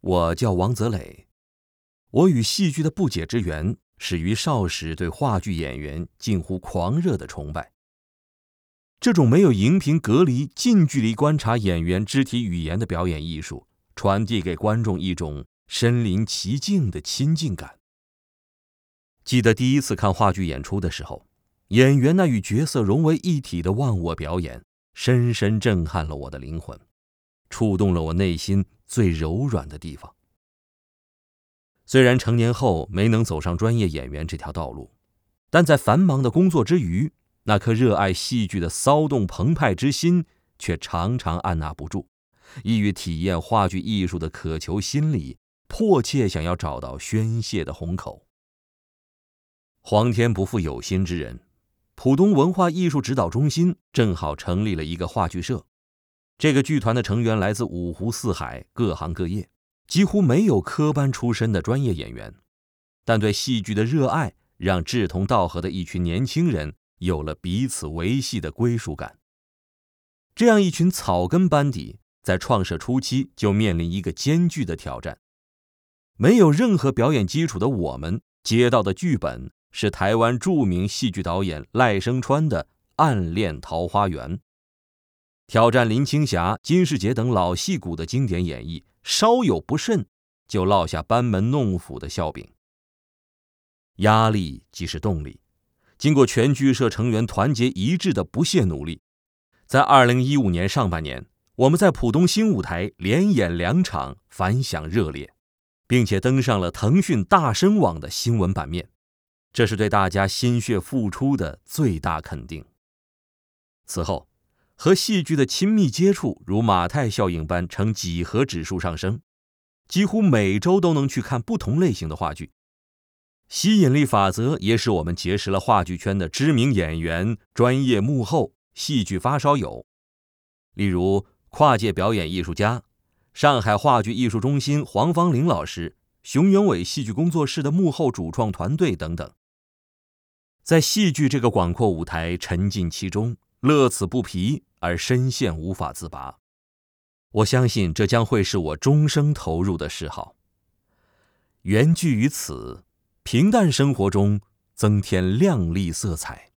我叫王泽磊。我与戏剧的不解之缘始于少时对话剧演员近乎狂热的崇拜。这种没有荧屏隔离、近距离观察演员肢体语言的表演艺术，传递给观众一种身临其境的亲近感。记得第一次看话剧演出的时候，演员那与角色融为一体的忘我表演，深深震撼了我的灵魂，触动了我内心最柔软的地方。虽然成年后没能走上专业演员这条道路，但在繁忙的工作之余，那颗热爱戏剧的骚动澎湃之心却常常按捺不住，意欲体验话剧艺术的渴求心理，迫切想要找到宣泄的虹口。皇天不负有心之人，浦东文化艺术指导中心正好成立了一个话剧社。这个剧团的成员来自五湖四海，各行各业，几乎没有科班出身的专业演员，但对戏剧的热爱让志同道合的一群年轻人。有了彼此维系的归属感。这样一群草根班底，在创设初期就面临一个艰巨的挑战。没有任何表演基础的我们，接到的剧本是台湾著名戏剧导演赖声川的《暗恋桃花源》，挑战林青霞、金世杰等老戏骨的经典演绎，稍有不慎，就落下班门弄斧的笑柄。压力即是动力。经过全剧社成员团结一致的不懈努力，在二零一五年上半年，我们在浦东新舞台连演两场，反响热烈，并且登上了腾讯大声网的新闻版面，这是对大家心血付出的最大肯定。此后，和戏剧的亲密接触如马太效应般呈几何指数上升，几乎每周都能去看不同类型的话剧。吸引力法则也使我们结识了话剧圈的知名演员、专业幕后、戏剧发烧友，例如跨界表演艺术家、上海话剧艺术中心黄芳玲老师、熊永伟戏剧工作室的幕后主创团队等等。在戏剧这个广阔舞台沉浸其中，乐此不疲而深陷无法自拔。我相信这将会是我终生投入的嗜好。缘聚于此。平淡生活中增添亮丽色彩。